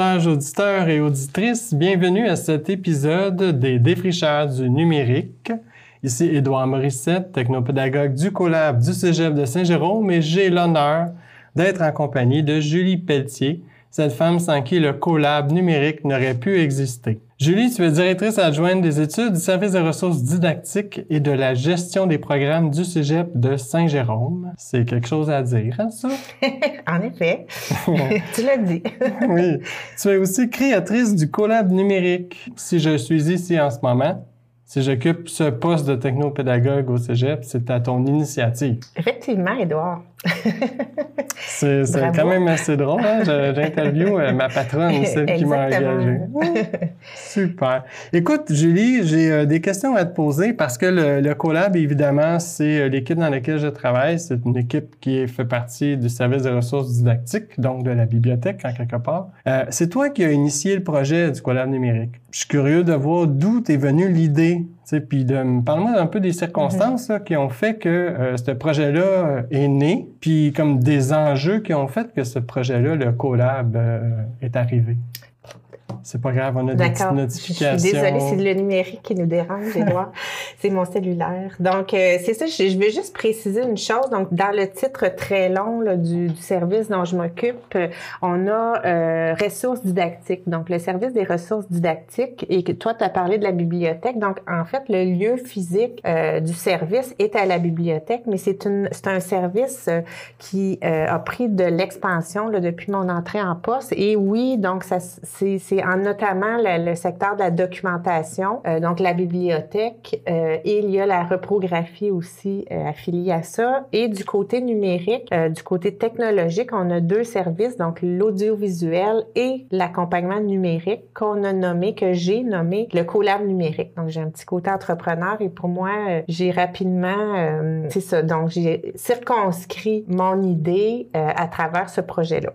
chers auditeurs et auditrices. Bienvenue à cet épisode des Défricheurs du numérique. Ici Édouard Morissette, technopédagogue du Collab du Cégep de Saint-Jérôme et j'ai l'honneur d'être en compagnie de Julie Pelletier, cette femme sans qui le collab numérique n'aurait pu exister. Julie, tu es directrice adjointe des études du service des ressources didactiques et de la gestion des programmes du Cégep de Saint-Jérôme. C'est quelque chose à dire, hein, ça? en effet. tu l'as dit. oui. Tu es aussi créatrice du collab numérique. Si je suis ici en ce moment, si j'occupe ce poste de technopédagogue au Cégep, c'est à ton initiative. Effectivement, Édouard. C'est quand même assez drôle. Hein? J'interview euh, ma patronne, celle qui m'a engagé. Super. Écoute, Julie, j'ai euh, des questions à te poser parce que le, le collab, évidemment, c'est euh, l'équipe dans laquelle je travaille. C'est une équipe qui fait partie du service de ressources didactiques, donc de la bibliothèque en quelque part. Euh, c'est toi qui as initié le projet du collab numérique. Je suis curieux de voir d'où est venue l'idée puis parle-moi un peu des circonstances qui ont fait que euh, ce projet-là est né, puis comme des enjeux qui ont fait que ce projet-là, le collab, est arrivé. C'est pas grave, on a des petites notifications. Je suis désolée, c'est le numérique qui nous dérange, Edouard. c'est mon cellulaire. Donc, euh, c'est ça, je, veux juste préciser une chose. Donc, dans le titre très long du, service dont je m'occupe, euh, on a euh, ressources didactiques. Donc, le service des ressources didactiques, et que toi, tu as parlé de la bibliothèque. Donc, en fait, le lieu physique du service est à la bibliothèque, mais c'est un service qui a pris de l'expansion depuis mon entrée en poste. Et oui, donc, ça notamment le, secteur de la documentation, euh, donc la bibliothèque, euh, et il y a la reprographie aussi euh, affiliée à ça. Et du côté numérique, du côté technologique, on a deux services, donc l'audiovisuel et l'accompagnement numérique qu'on a nommé, que j'ai nommé le collab numérique. Donc j'ai un petit côté entrepreneur et pour moi, j'ai rapidement, c'est ça, donc j'ai circonscrit mon idée à travers ce projet-là.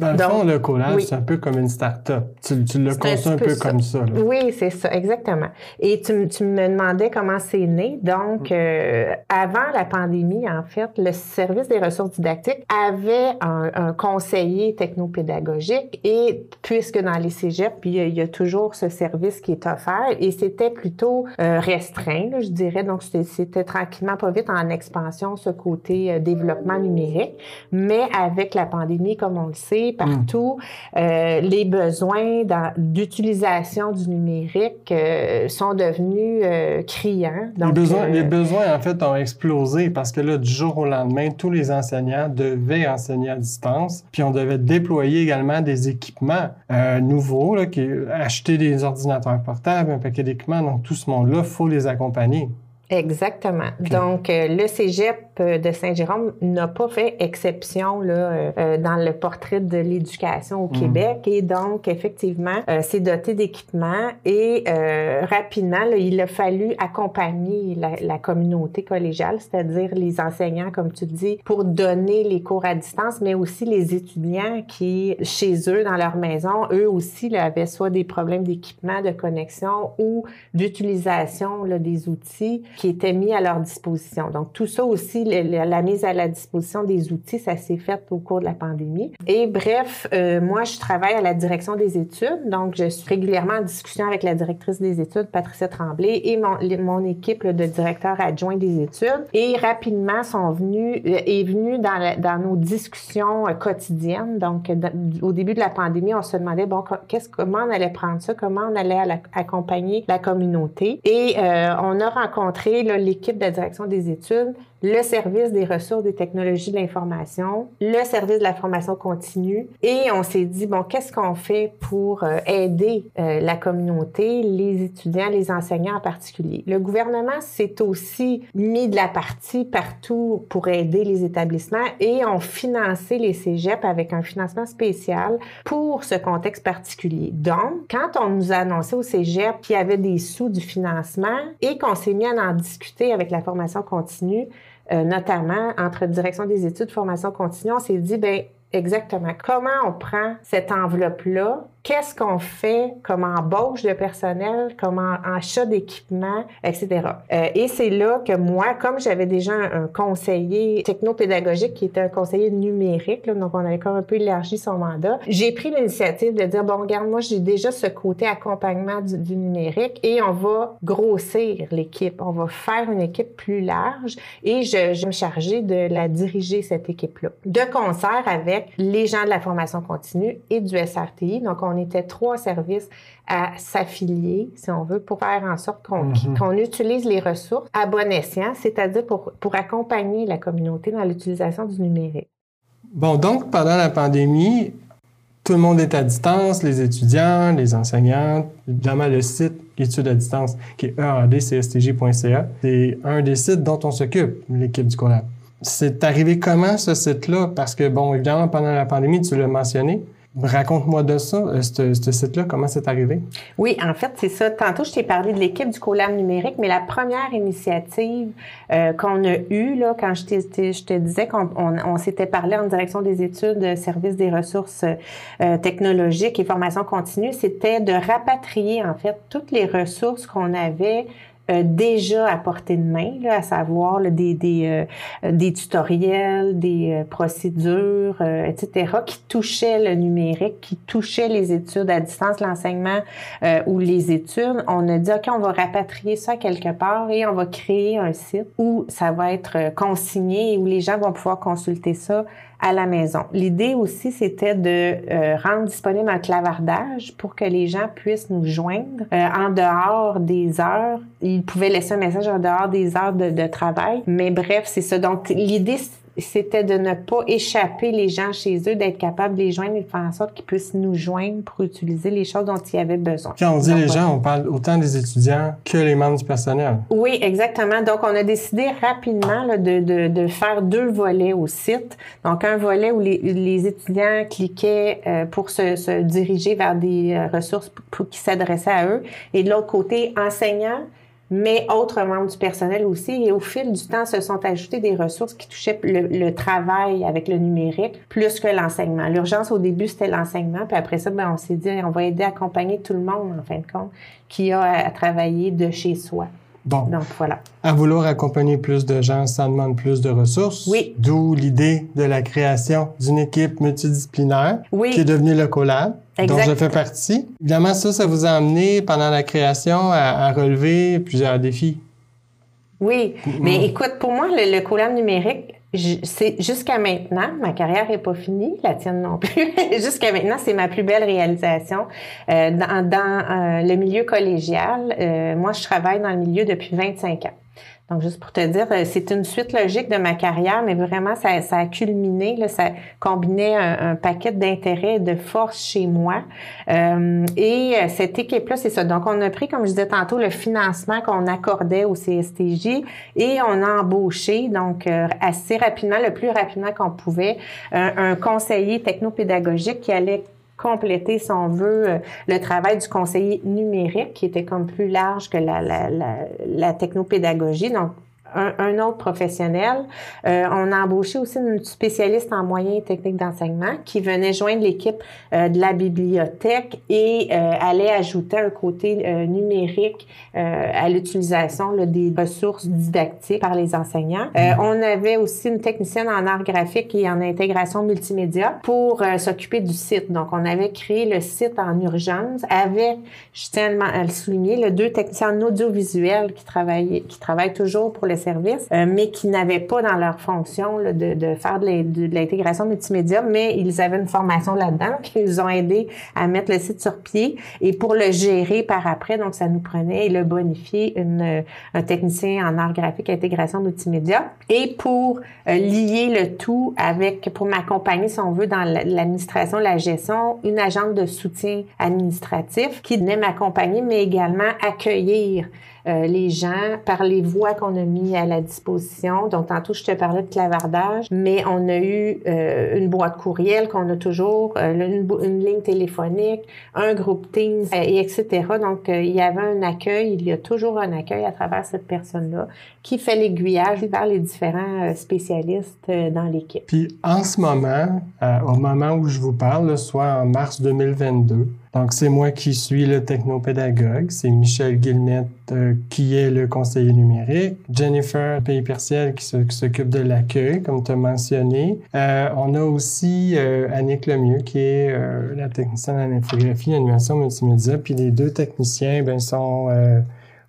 Dans le fond, le collage, c'est un peu comme une start-up. Tu, tu l'as conçu un peu, comme ça. Oui, c'est ça, exactement. Et tu, tu, me demandais comment c'est né. Donc, mm. euh, avant la pandémie, en fait, le service des ressources didactiques avait un, un conseiller technopédagogique et puisque dans les cégeps, puis il y a toujours ce service qui est offert et c'était plutôt euh, restreint, je dirais. Donc, c'était tranquillement pas vite en expansion ce côté euh, développement numérique. Mais avec la pandémie, comme on le sait, partout. Euh, les besoins d'utilisation du numérique euh, sont devenus euh, criants. les, besoins, les besoins, en fait, ont explosé parce que là, du jour au lendemain, tous les enseignants devaient enseigner à distance. Puis on devait déployer également des équipements nouveaux, là, qui, acheter des ordinateurs portables, un paquet d'équipements. Donc, tout ce monde-là, il faut les accompagner. Exactement. Donc, le cégep de Saint-Jérôme n'a pas fait exception là, euh, euh, dans le portrait de l'éducation au mm. Québec. Et donc, effectivement, euh, c'est doté d'équipements et rapidement, il a fallu accompagner la, communauté collégiale, c'est-à-dire les enseignants, comme tu dis, pour donner les cours à distance, mais aussi les étudiants qui, chez eux, dans leur maison, eux aussi là, avaient soit des problèmes d'équipement, de connexion ou d'utilisation des outils qui étaient mis à leur disposition. Donc, tout ça aussi la mise à la disposition des outils, ça s'est fait au cours de la pandémie. Et bref, euh, moi, je travaille à la direction des études, donc je suis régulièrement en discussion avec la directrice des études, Patricia Tremblay, et mon, équipe de directeurs adjoints des études. Et rapidement sont venus, euh, est venu dans, nos discussions euh, quotidiennes. Donc, au début de la pandémie, on se demandait bon, comment on allait prendre ça, comment on allait accompagner la communauté? Et on a rencontré l'équipe de la direction des études le service des ressources des technologies de l'information, le service de la formation continue. Et on s'est dit, bon, qu'est-ce qu'on fait pour euh, aider euh, la communauté, les étudiants, les enseignants en particulier? Le gouvernement s'est aussi mis de la partie partout pour aider les établissements et ont financé les cégeps avec un financement spécial pour ce contexte particulier. Donc, quand on nous a annoncé au cégep qu'il y avait des sous du financement et qu'on s'est mis à en discuter avec la formation continue, euh, notamment entre direction des études, formation continue, on s'est dit, ben exactement, comment on prend cette enveloppe-là qu'est-ce qu'on fait comme embauche de personnel, comme achat d'équipement, etc. Euh, et c'est là que moi, comme j'avais déjà un, conseiller technopédagogique qui était un conseiller numérique, donc on avait comme un peu élargi son mandat, j'ai pris l'initiative de dire, bon, regarde, moi, j'ai déjà ce côté accompagnement du, du numérique et on va grossir l'équipe. On va faire une équipe plus large et je, je me charger de la diriger, cette équipe-là. De concert avec les gens de la formation continue et du SRTI. Donc, on était trois services à s'affilier, si on veut, pour faire en sorte qu'on mm-hmm. utilise les ressources à bon escient, c'est-à-dire pour, pour accompagner la communauté dans l'utilisation du numérique. Bon, donc, pendant la pandémie, tout le monde est à distance, les étudiants, les enseignants, évidemment le site études à distance qui est eadcstg.ca. C'est un des sites dont on s'occupe, l'équipe du collab. C'est arrivé comment ce site-là? Parce que, bon, évidemment, pendant la pandémie, tu l'as mentionné, Raconte-moi de ça, euh, ce site-là, comment c'est arrivé? Oui, en fait, c'est ça. Tantôt, je t'ai parlé de l'équipe du Colab numérique, mais la première initiative euh, qu'on a eue, là, quand je, je te disais qu'on on, s'était parlé en direction des études, services des ressources euh, technologiques et formation continue, c'était de rapatrier, en fait, toutes les ressources qu'on avait euh, déjà à portée de main, à savoir des, des, euh, des, tutoriels, des euh, procédures, etc., qui touchaient le numérique, qui touchaient les études à distance, l'enseignement ou les études. On a dit, OK, on va rapatrier ça quelque part et on va créer un site où ça va être consigné et où les gens vont pouvoir consulter ça à la maison. L'idée aussi, c'était de euh, rendre disponible un clavardage pour que les gens puissent nous joindre euh, en dehors des heures. Ils pouvaient laisser un message en dehors des heures de, de travail. Mais bref, c'est ça. Donc, l'idée, c'était de ne pas échapper les gens chez eux, d'être capable de les joindre et de faire en sorte qu'ils puissent nous joindre pour utiliser les choses dont ils avaient besoin. Quand on dit les gens, on parle autant des étudiants que les membres du personnel. Oui, exactement. Donc, on a décidé rapidement de, de, de, faire deux volets au site. Donc, un volet où les, les étudiants cliquaient euh, pour se, se, diriger vers des euh, ressources pour, qui s'adressaient à eux. Et de l'autre côté, enseignants mais autres membres du personnel aussi. Et au fil du temps, se sont ajoutées des ressources qui touchaient le, travail avec le numérique plus que l'enseignement. L'urgence au début, c'était l'enseignement, puis après ça, ben, on s'est dit, on va aider à accompagner tout le monde, en fin de compte, qui a à travailler de chez soi. Bon. Donc, voilà. À vouloir accompagner plus de gens, ça demande plus de ressources. Oui. D'où l'idée de la création d'une équipe multidisciplinaire qui est devenue le collab. dont je fais partie. Évidemment, ça, ça vous a amené pendant la création à, relever plusieurs défis. Oui, mais écoute, pour moi, le, le collab numérique, jusqu'à maintenant, ma carrière est pas finie, la tienne non plus. jusqu'à maintenant, c'est ma plus belle réalisation euh, dans, dans euh, le milieu collégial. Euh, moi, je travaille dans le milieu depuis 25 ans. Donc, juste pour te dire, euh, c'est une suite logique de ma carrière, mais vraiment, ça, ça a culminé, là, ça combinait un, paquet d'intérêts et de forces chez moi. Euh, et euh, cette équipe-là, c'est ça. Donc, on a pris, comme je disais tantôt, le financement qu'on accordait au CSTJ et on a embauché, donc, assez rapidement, le plus rapidement qu'on pouvait, un, un conseiller technopédagogique qui allait compléter, si on veut, euh, le travail du conseiller numérique, qui était comme plus large que la, la, technopédagogie. Un, autre professionnel. Euh, on a embauché aussi une spécialiste en moyens et techniques d'enseignement qui venait joindre l'équipe euh, de la bibliothèque et euh, allait ajouter un côté euh, numérique à l'utilisation des ressources didactiques par les enseignants. on avait aussi une technicienne en art graphique et en intégration multimédia pour s'occuper du site. Donc, on avait créé le site en urgence avec, je tiens à le souligner, le deux techniciens en audiovisuel qui travaillaient, qui travaillent toujours pour le services, euh, mais qui n'avaient pas dans leur fonction de, faire de l'intégration multimédia, mais ils avaient une formation là-dedans qui nous ont aidé à mettre le site sur pied et pour le gérer par après. Donc, ça nous prenait et le bonifier une, un technicien en art graphique, intégration multimédia et pour euh, lier le tout avec, pour m'accompagner, si on veut, dans l'administration, la gestion, une agente de soutien administratif qui venait m'accompagner, mais également accueillir euh, les gens par les voies qu'on a mis à la disposition? Donc, tantôt, je te parlais de clavardage, mais on a eu euh, une boîte courriel qu'on a toujours, euh, une, ligne téléphonique, un groupe Teams, et etc. Donc, il y avait un accueil, il y a toujours un accueil à travers cette personne-là qui fait l'aiguillage vers les différents spécialistes dans l'équipe. Puis, en ce moment, au moment où je vous parle, soit en mars 2022, Donc, c'est moi qui suis le technopédagogue. C'est Michel Guillemette euh, qui est le conseiller numérique. Jennifer Pays-Perciel qui s'occupe de l'accueil, comme tu as mentionné. Euh, on a aussi euh, Annick Lemieux qui est la technicienne en infographie, animation multimédia. Puis les deux techniciens, ben, sont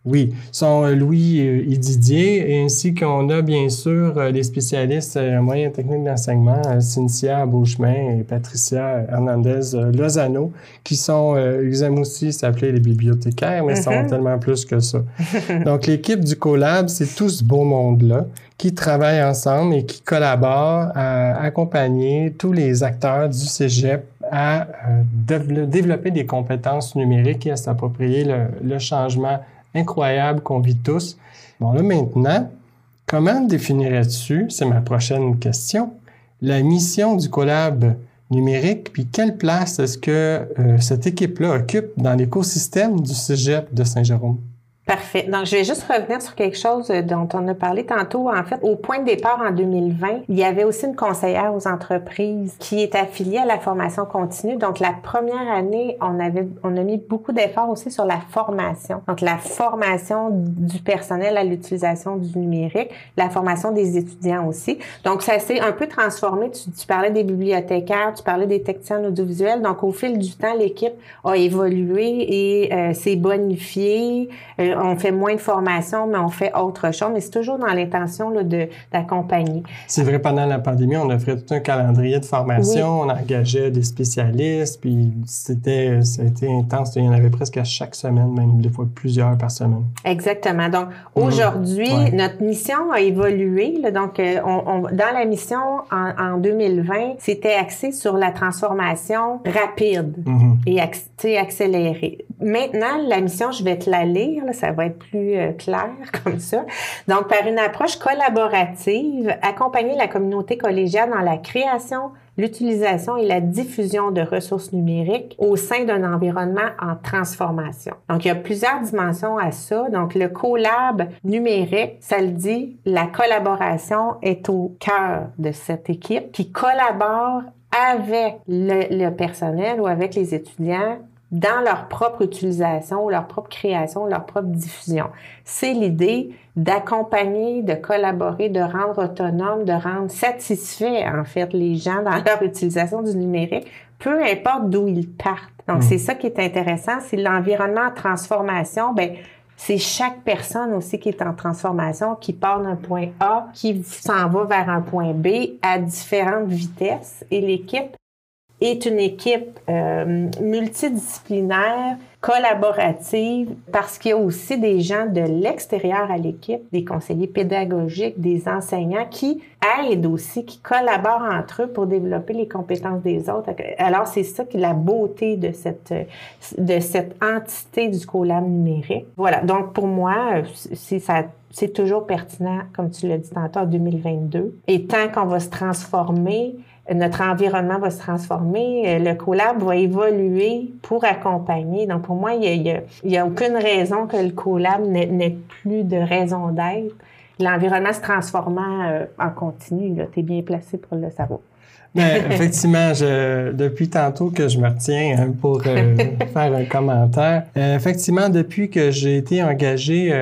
oui, sont euh, Louis et Didier, ainsi qu'on a bien sûr euh, les spécialistes en moyens techniques d'enseignement, euh, Cynthia Beauchemin et Patricia Hernandez Lozano, qui sont, ils aiment aussi s'appeler les bibliothécaires, mais sont mm-hmm. tellement plus que ça. Donc, l'équipe du CoLab, c'est tout ce beau monde-là qui travaillent ensemble et qui collaborent à accompagner tous les acteurs du cégep à développer des compétences numériques et à s'approprier le changement incroyable qu'on vit tous. Bon, là maintenant, comment définirais-tu, c'est ma prochaine question, la mission du collab numérique, puis quelle place est-ce que euh, cette équipe-là occupe dans l'écosystème du Cégep de Saint-Jérôme? Parfait. Donc, je vais juste revenir sur quelque chose euh, dont on a parlé tantôt. En fait, au point de départ en 2020, il y avait aussi une conseillère aux entreprises qui est affiliée à la formation continue. Donc, la première année, on avait, on a mis beaucoup d'efforts aussi sur la formation. Donc, la formation du personnel à l'utilisation du numérique, la formation des étudiants aussi. Donc, ça s'est un peu transformé. Tu, tu, parlais des bibliothécaires, tu parlais des techniciens audiovisuels. Donc, au fil du temps, l'équipe a évolué et euh, s'est bonifiée. Euh, on fait moins de formation, mais on fait autre chose. Mais c'est toujours dans l'intention d'accompagner. C'est vrai, pendant la pandémie, on offrait tout un calendrier de formation. On engageait des spécialistes, puis c'était, ça a été intense. Il y en avait presque à chaque semaine, même des fois plusieurs par semaine. Exactement. Donc, mhm. aujourd'hui, notre mission a évolué. donc, euh, on, dans la mission en, 2020, c'était axé sur la transformation rapide mhm. et accélérée. Maintenant, la mission, je vais te la lire. ça ça va être plus euh, clair comme ça. Donc, par une approche collaborative, accompagner la communauté collégiale dans la création, l'utilisation et la diffusion de ressources numériques au sein d'un environnement en transformation. Donc, il y a plusieurs dimensions à ça. Donc, le collab numérique, ça le dit, la collaboration est au cœur de cette équipe qui collabore avec le personnel ou avec les étudiants dans leur propre utilisation, leur propre création, leur propre diffusion. C'est l'idée d'accompagner, de collaborer, de rendre autonome, de rendre satisfait, en fait, les gens dans leur utilisation du numérique, peu importe d'où ils partent. Donc, hmm. c'est ça qui est intéressant, c'est l'environnement en transformation. Ben, c'est chaque personne aussi qui est en transformation, qui part d'un point A, qui s'en va vers un point B à différentes vitesses. Et l'équipe est une équipe euh, multidisciplinaire, collaborative, parce qu'il y a aussi des gens de l'extérieur à l'équipe, des conseillers pédagogiques, des enseignants qui aident aussi, qui collaborent entre eux pour développer les compétences des autres. Alors, c'est ça qui est la beauté de cette, de cette entité du collab numérique. Voilà. Donc, pour moi, c'est ça c'est toujours pertinent, comme tu l'as dit tantôt, en 2022. Et tant qu'on va se transformer, notre environnement va se transformer, euh, le collab va évoluer pour accompagner. Donc, pour moi, il n'y a, y a, aucune raison que le collab n'ait plus de raison d'être. L'environnement se transformant euh, en continu. Tu es bien placé pour le savoir. Mais effectivement, je, depuis tantôt que je me retiens hein, pour euh, faire un commentaire, effectivement, depuis que j'ai été engagé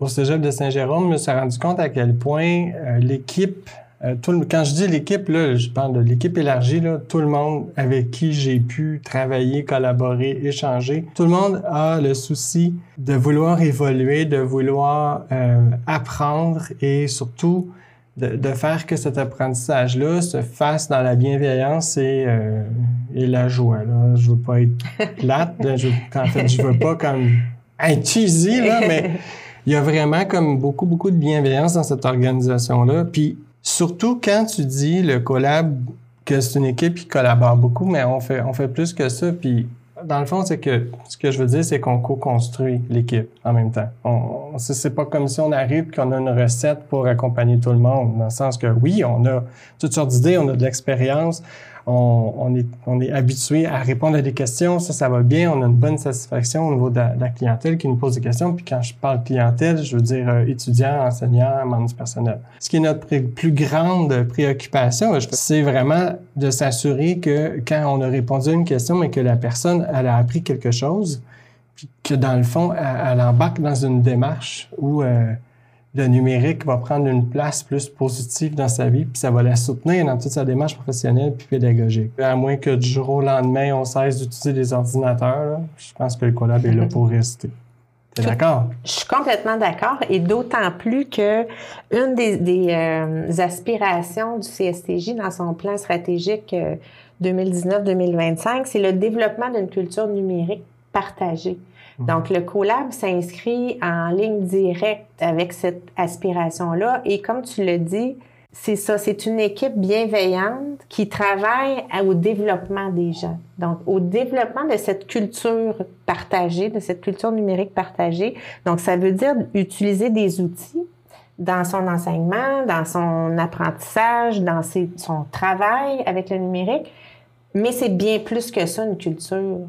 au Cégep de Saint-Jérôme, je me suis rendu compte à quel point l'équipe euh, quand je dis l'équipe, là, je parle de l'équipe élargie, là, tout le monde avec qui j'ai pu travailler, collaborer, échanger, tout le monde a le souci de vouloir évoluer, de vouloir euh, apprendre et surtout de, faire que cet apprentissage-là se fasse dans la bienveillance et, euh, la joie. Là. Je veux pas être plate, je, en veux pas comme être cheesy, mais il y a vraiment comme beaucoup, beaucoup de bienveillance dans cette organisation-là. Puis Surtout quand tu dis le collab, que c'est une équipe qui collabore beaucoup, mais on fait, on fait plus que ça. Puis dans le fond, c'est que ce que je veux dire, c'est qu'on co-construit l'équipe en même temps. On, c'est pas comme si on arrive qu'on a une recette pour accompagner tout le monde, dans le sens que oui, on a toutes sortes d'idées, on a de l'expérience, on, est, on est habitué à répondre à des questions, ça, ça va bien, on a une bonne satisfaction au niveau de la, clientèle qui nous pose des questions. Puis quand je parle clientèle, je veux dire euh, étudiants, enseignants, membres du personnel. Ce qui est notre plus grande préoccupation, c'est vraiment de s'assurer que quand on a répondu à une question, mais que la personne, elle a appris quelque chose, puis que dans le fond, elle, embarque dans une démarche où euh, le numérique va prendre une place plus positive dans sa vie, puis ça va la soutenir dans toute sa démarche professionnelle puis pédagogique. À moins que du jour au lendemain, on cesse d'utiliser des ordinateurs, je pense que le collab est là pour rester. T'es d'accord? Je suis complètement d'accord et d'autant plus que une des, euh, aspirations du CSTJ dans son plan stratégique 2019-2025, euh, c'est le développement d'une culture numérique partagée. Mhm. Donc, le collab s'inscrit en ligne directe avec cette aspiration-là. Et comme tu le dis, c'est ça, c'est une équipe bienveillante qui travaille au développement des gens. Donc, au développement de cette culture partagée, de cette culture numérique partagée. Donc, ça veut dire utiliser des outils dans son enseignement, dans son apprentissage, dans son travail avec le numérique. Mais c'est bien plus que ça, une culture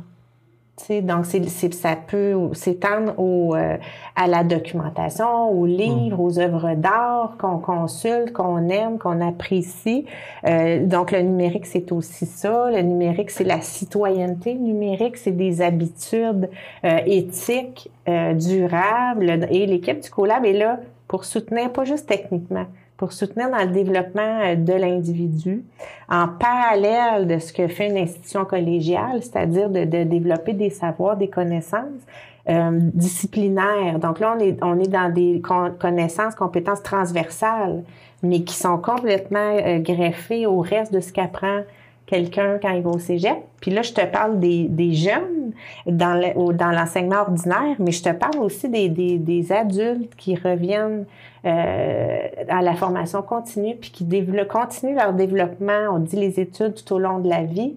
donc, c'est, ça peut s'étendre au, euh, à la documentation, aux livres, aux œuvres d'art qu'on consulte, qu'on aime, qu'on apprécie. Euh, donc, le numérique, c'est aussi ça. Le numérique, c'est la citoyenneté numérique, c'est des habitudes euh, éthiques, durables. Et l'équipe du Collab est là pour soutenir, pas juste techniquement, pour soutenir dans le développement euh, de l'individu en parallèle de ce que fait une institution collégiale, c'est-à-dire de, développer des savoirs, des connaissances euh, disciplinaires. Donc là, on est, on est dans des connaissances, compétences transversales, mais qui sont complètement euh, greffées au reste de ce qu'apprend quelqu'un quand il va au cégep. Puis là, je te parle des, des jeunes dans, le, dans l'enseignement ordinaire, mais je te parle aussi des, des, des adultes qui reviennent euh, à la formation continue, puis qui continuent leur développement, on dit les études tout au long de la vie,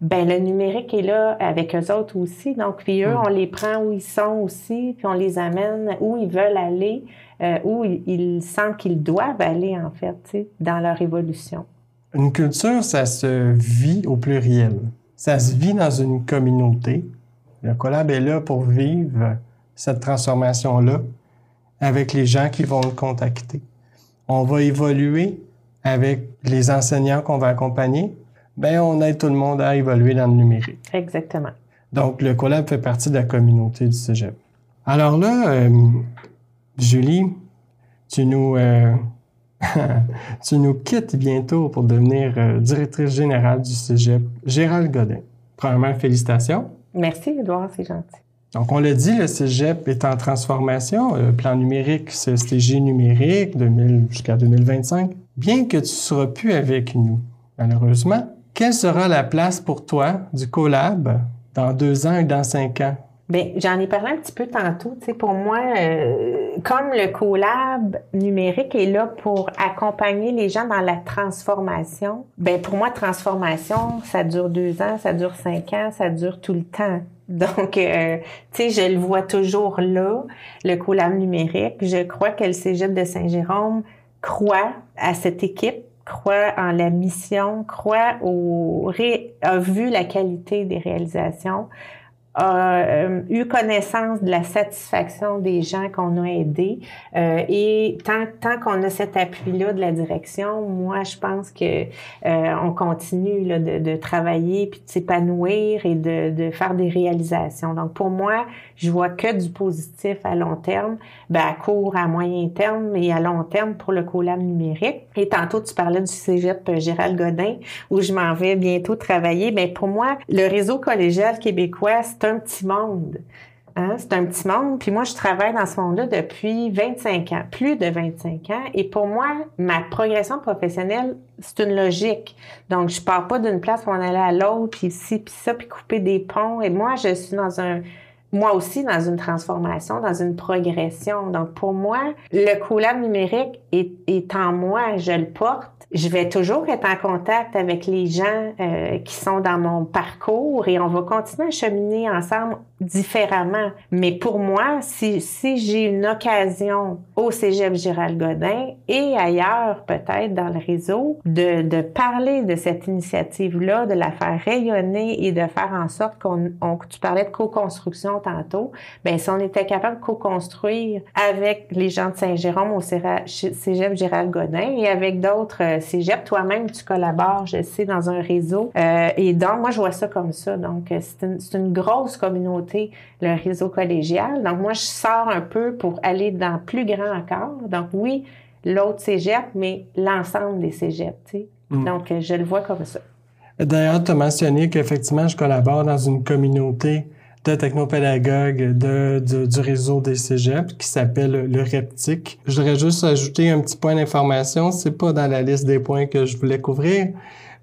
ben le numérique est là avec eux autres aussi. Donc, puis eux, mm. on les prend où ils sont aussi, puis on les amène où ils veulent aller, euh, où ils, sentent qu'ils doivent aller, en fait, dans leur évolution. Une culture, ça se vit au pluriel. Ça se vit dans une communauté. Le collab est là pour vivre cette transformation-là avec les gens qui vont le contacter. On va évoluer avec les enseignants qu'on va accompagner. Ben, on aide tout le monde à évoluer dans le numérique. Exactement. Donc, le collab fait partie de la communauté du Cégep. Alors là, euh, Julie, tu nous, euh, tu nous quittes bientôt pour devenir euh, directrice générale du Cégep. Gérald Godin. Premièrement, félicitations. Merci, Edouard, c'est gentil. Donc, on l'a dit, le cégep est en transformation. Le plan numérique, c'est STG numérique jusqu'à 2025. Bien que tu ne seras plus avec nous, malheureusement, quelle sera la place pour toi du collab dans deux ans et dans cinq ans? Bien, j'en ai parlé un petit peu tantôt. Tu sais, pour moi, euh, comme le collab numérique est là pour accompagner les gens dans la transformation, ben pour moi, transformation, ça dure deux ans, ça dure cinq ans, ça dure tout le temps. Donc, euh, tu sais, je le vois toujours là, le collab numérique. Je crois que le Cégep de Saint-Jérôme croit à cette équipe, croit en la mission, croit au, a vu la qualité des réalisations, euh, eu connaissance de la satisfaction des gens qu'on a aidés. Euh, et tant, tant qu'on a cet appui-là de la direction, moi, je pense que euh, on continue là, de, de, travailler, puis de s'épanouir et de, de, faire des réalisations. Donc, pour moi, je vois que du positif à long terme, ben, à court, à moyen terme et à long terme pour le collab numérique. Et tantôt, tu parlais du cégep Gérald Godin, où je m'en vais bientôt travailler. Ben, pour moi, le réseau collégial québécois, un petit monde. Hein? C'est un petit monde. Puis moi, je travaille dans ce monde-là depuis 25 ans, plus de 25 ans. Et pour moi, ma progression professionnelle, c'est une logique. Donc, je pars pas d'une place pour en aller à l'autre, puis ici, puis ça, puis couper des ponts. Et moi, je suis dans un, moi aussi dans une transformation, dans une progression. Donc, pour moi, le collab numérique est, est en moi, je le porte je vais toujours être en contact avec les gens euh, qui sont dans mon parcours et on va continuer à cheminer ensemble différemment. Mais pour moi, si, si j'ai une occasion au Cégep Gérald Godin et ailleurs peut-être dans le réseau de, de parler de cette initiative-là, de la faire rayonner et de faire en sorte qu'on, on, tu parlais de co-construction tantôt, ben si on était capable de co-construire avec les gens de Saint-Jérôme au Cégep Gérald Godin et avec d'autres euh, cégeps, toi-même tu collabores, je sais, dans un réseau. Euh, et donc, moi, je vois ça comme ça. Donc, euh, c'est une, c'est une grosse communauté le réseau collégial. Donc, moi, je sors un peu pour aller dans plus grand encore. Donc, oui, l'autre cégep, mais l'ensemble des cégeps, tu sais. Mm. Donc, je le vois comme ça. D'ailleurs, tu as mentionné qu'effectivement, je collabore dans une communauté de technopédagogues de, du réseau des cégeps qui s'appelle le REPTIC. Je voudrais juste ajouter un petit point d'information. C'est pas dans la liste des points que je voulais couvrir,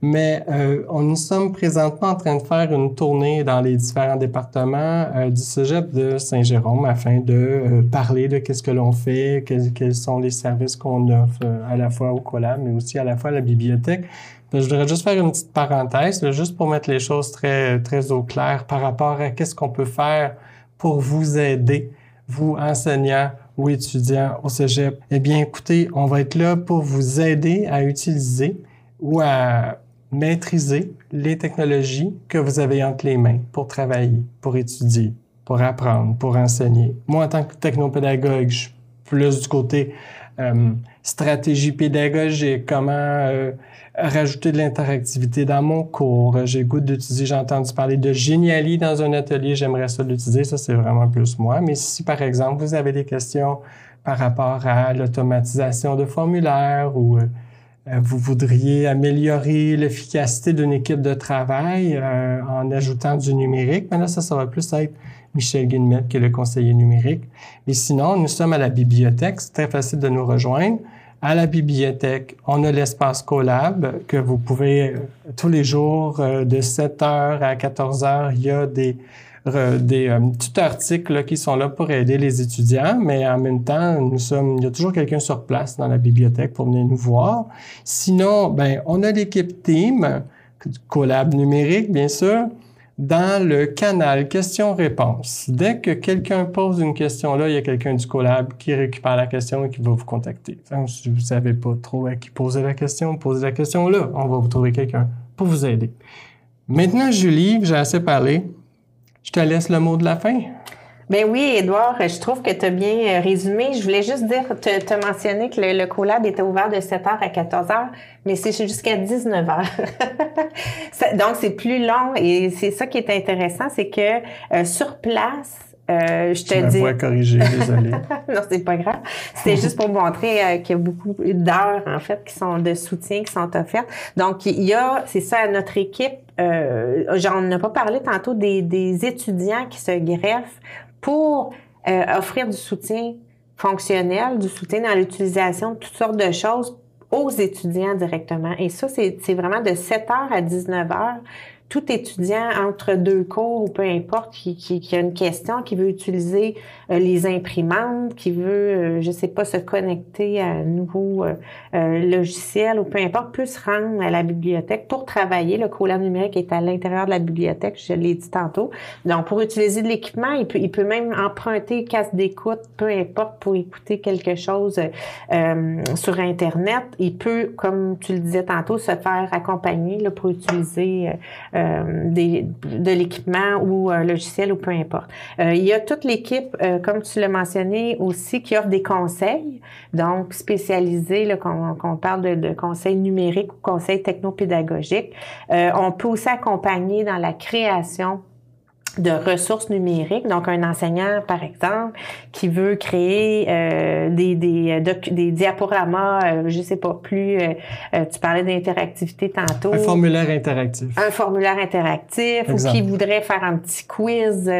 mais euh, on, nous sommes présentement en train de faire une tournée dans les différents départements euh, du Cégep de Saint-Jérôme afin de euh, parler de qu'est-ce que l'on fait, quels, sont les services qu'on offre à la fois au collab, mais aussi à la fois à la bibliothèque. Je voudrais juste faire une petite parenthèse, juste pour mettre les choses très, très au clair par rapport à qu'est-ce qu'on peut faire pour vous aider, vous enseignants ou étudiants au Cégep. Eh bien, écoutez, on va être là pour vous aider à utiliser ou à maîtriser les technologies que vous avez entre les mains pour travailler, pour étudier, pour apprendre, pour enseigner. Moi, en tant que technopédagogue, je suis plus du côté euh, stratégie pédagogique, comment euh, rajouter de l'interactivité dans mon cours. J'ai goût d'utiliser, j'ai entendu parler de Geniali dans un atelier, j'aimerais ça l'utiliser, ça c'est vraiment plus moi. Mais si par exemple vous avez des questions par rapport à l'automatisation de formulaires ou euh, vous voudriez améliorer l'efficacité d'une équipe de travail euh, en ajoutant du numérique. Maintenant, ça, ça va plus être Michel Guillemette, qui est le conseiller numérique. Mais sinon, nous sommes à la bibliothèque. C'est très facile de nous rejoindre. À la bibliothèque, on a l'espace Colab que vous pouvez euh, tous les jours de 7 h à 14 h il y a des des euh, petits articles qui sont là pour aider les étudiants, mais en même temps, nous sommes, il y a toujours quelqu'un sur place dans la bibliothèque pour venir nous voir. Sinon, ben, on a l'équipe Team, collab numérique, bien sûr, dans le canal questions-réponses. Dès que quelqu'un pose une question là, il y a quelqu'un du collab qui récupère la question et qui va vous contacter. si vous savez pas trop à qui poser la question, posez la question là. On va vous trouver quelqu'un pour vous aider. Maintenant, Julie, j'ai assez parlé. Je te laisse le mot de la fin. Ben oui, Edouard, je trouve que tu as bien euh, résumé. Je voulais juste dire, te, te mentionner que le, collab était ouvert de 7h à 14h, mais c'est jusqu'à 19h. Donc, c'est plus long et c'est ça qui est intéressant, c'est que euh, sur place, euh, je te dis. corriger, désolé. non, c'est pas grave. C'était juste pour montrer euh, qu'il y a beaucoup d'heures, en fait, qui sont de soutien, qui sont offertes. Donc, il y a, c'est ça, notre équipe, euh, j'en ai pas parlé tantôt, des, des étudiants qui se greffent pour euh, offrir du soutien fonctionnel, du soutien dans l'utilisation de toutes sortes de choses aux étudiants directement. Et ça, c'est vraiment de 7 heures à 19 heures tout étudiant entre deux cours ou peu importe qui, qui, a une question, qui veut utiliser euh, les imprimantes, qui veut, euh, je sais pas, se connecter à un nouveau euh, logiciel ou peu importe, peut se rendre à la bibliothèque pour travailler. Le collab numérique est à l'intérieur de la bibliothèque, je l'ai dit tantôt. Donc, pour utiliser de l'équipement, il peut, il peut même emprunter casse d'écoute, peu importe, pour écouter quelque chose sur Internet. Il peut, comme tu le disais tantôt, se faire accompagner là, pour utiliser euh, des, de l'équipement ou un logiciel ou peu importe. Euh, il y a toute l'équipe, euh, comme tu l'as mentionné aussi, qui offre des conseils, donc spécialisés, quand, on parle de, de, conseils numériques ou conseils technopédagogiques. on peut aussi accompagner dans la création de ressources numériques. Donc, un enseignant, par exemple, qui veut créer euh, des, des, euh, des diaporamas, euh, je sais pas plus, euh, tu parlais d'interactivité tantôt. Un formulaire interactif. Un formulaire interactif ou qui voudrait faire un petit quiz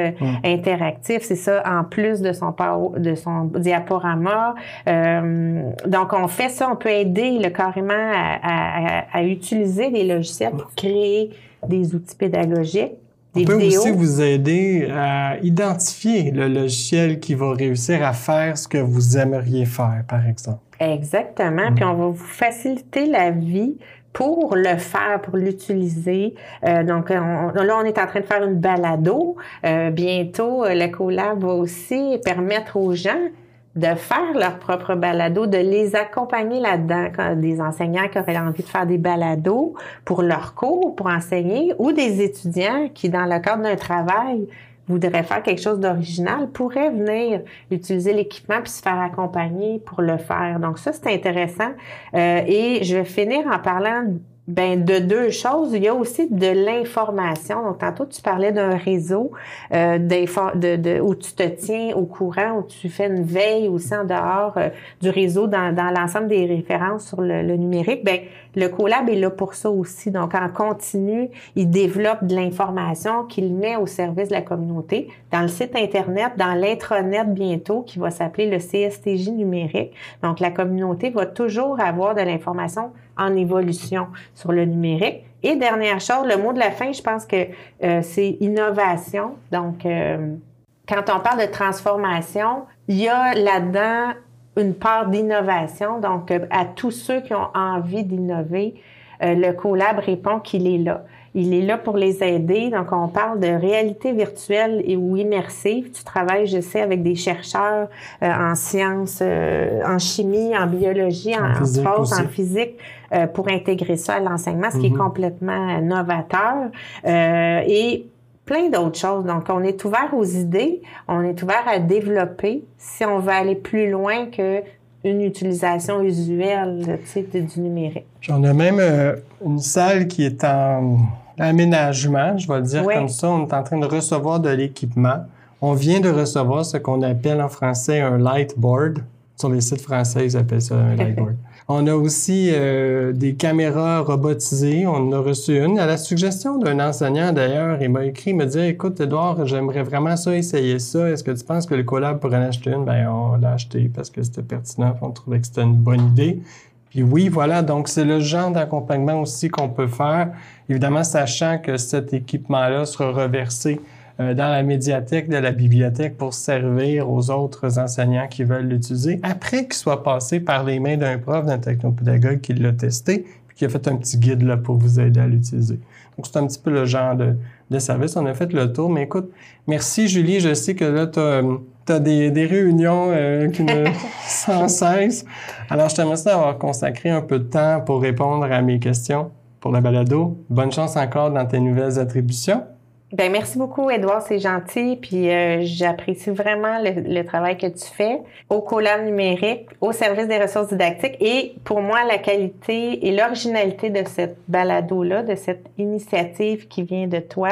interactif, c'est ça, en plus de son, de son diaporama. donc, on fait ça, on peut aider le carrément à, à, à utiliser des logiciels pour créer des outils pédagogiques On peut aussi vous aider à identifier le logiciel qui va réussir à faire ce que vous aimeriez faire, par exemple. Exactement. Puis mm. on va vous faciliter la vie pour le faire, pour l'utiliser. Euh, donc, là, on est en train de faire une balado. Euh, bientôt, le collab va aussi permettre aux gens de faire leur propre balado, de les accompagner là-dedans, des enseignants qui auraient envie de faire des balados pour leur cours, pour enseigner, ou des étudiants qui, dans le cadre d'un travail, voudraient faire quelque chose d'original, pourraient venir utiliser l'équipement puis se faire accompagner pour le faire. Donc ça, c'est intéressant. Euh, et je vais finir en parlant ben de deux choses. Il y a aussi de l'information. Donc, tantôt, tu parlais d'un réseau euh, de, de, où tu te tiens au courant, où tu fais une veille aussi en dehors euh, du réseau dans, dans l'ensemble des références sur le, numérique. Ben, le collab est là pour ça aussi. Donc, en continu, il développe de l'information qu'il met au service de la communauté dans le site Internet, dans l'intranet bientôt, qui va s'appeler le CSTJ numérique. Donc, la communauté va toujours avoir de l'information en évolution sur le numérique. Et dernière chose, le mot de la fin, je pense que euh, c'est innovation. Donc, euh, quand on parle de transformation, il y a là-dedans une part d'innovation. Donc, euh, à tous ceux qui ont envie d'innover, le collab répond qu'il est là. Il est là pour les aider. Donc, on parle de réalité virtuelle et ou immersive. Tu travailles, je sais, avec des chercheurs euh, en sciences, euh, en chimie, en biologie, en, en, en physique, euh, pour intégrer ça à l'enseignement, ce qui est mm-hmm. complètement novateur. et plein d'autres choses. Donc, on est ouvert aux idées, on est ouvert à développer si on veut aller plus loin que une utilisation usuelle du numérique. J'en ai même une salle qui est en L'aménagement, je vais le dire comme ça, on est en train de recevoir de l'équipement. On vient de recevoir ce qu'on appelle en français un lightboard. Sur les sites français, ils appellent ça un lightboard. on a aussi euh, des caméras robotisées. On en a reçu une. À la suggestion d'un enseignant, d'ailleurs, il m'a écrit, il m'a dit Écoute, Edouard, j'aimerais vraiment ça, essayer ça. Est-ce que tu penses que le collab pourrait en acheter une? Ben, on l'a acheté parce que c'était pertinent. On trouvait que c'était une bonne idée. Oui, voilà, donc c'est le genre d'accompagnement aussi qu'on peut faire, évidemment sachant que cet équipement-là sera reversé euh, dans la médiathèque de la bibliothèque pour servir aux autres enseignants qui veulent l'utiliser, après qu'il soit passé par les mains d'un prof, d'un technopédagogue qui l'a testé, puis qui a fait un petit guide là pour vous aider à l'utiliser. Donc c'est un petit peu le genre de, de service. On a fait le tour, mais écoute, merci Julie, je sais que là, tu as tu as des, des réunions euh, qui ne, sans cesse. Alors, je t'aimerais d'avoir consacré un peu de temps pour répondre à mes questions pour la balado. Bonne chance encore dans tes nouvelles attributions. Ben merci beaucoup, Edouard, c'est gentil. Puis euh, j'apprécie vraiment le, travail que tu fais au collab numérique, au service des ressources didactiques. Et pour moi, la qualité et l'originalité de cette balado-là, de cette initiative qui vient de toi,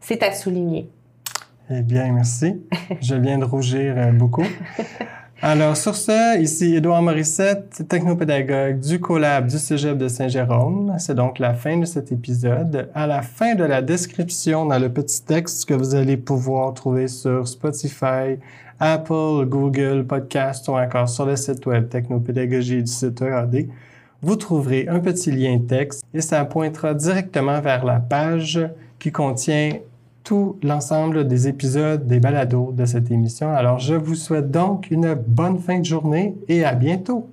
c'est à souligner. Eh bien, merci. Je viens de rougir euh, beaucoup. Alors, sur ce, ici Édouard Morissette, technopédagogue du Collab du Cégep de Saint-Jérôme. C'est donc la fin de cet épisode. À la fin de la description, dans le petit texte que vous allez pouvoir trouver sur Spotify, Apple, Google, Podcast ou encore sur le site web Technopédagogie du site EAD, vous trouverez un petit lien texte et ça pointera directement vers la page qui contient tout l'ensemble des épisodes des balados de cette émission. Alors, je vous souhaite donc une bonne fin de journée et à bientôt.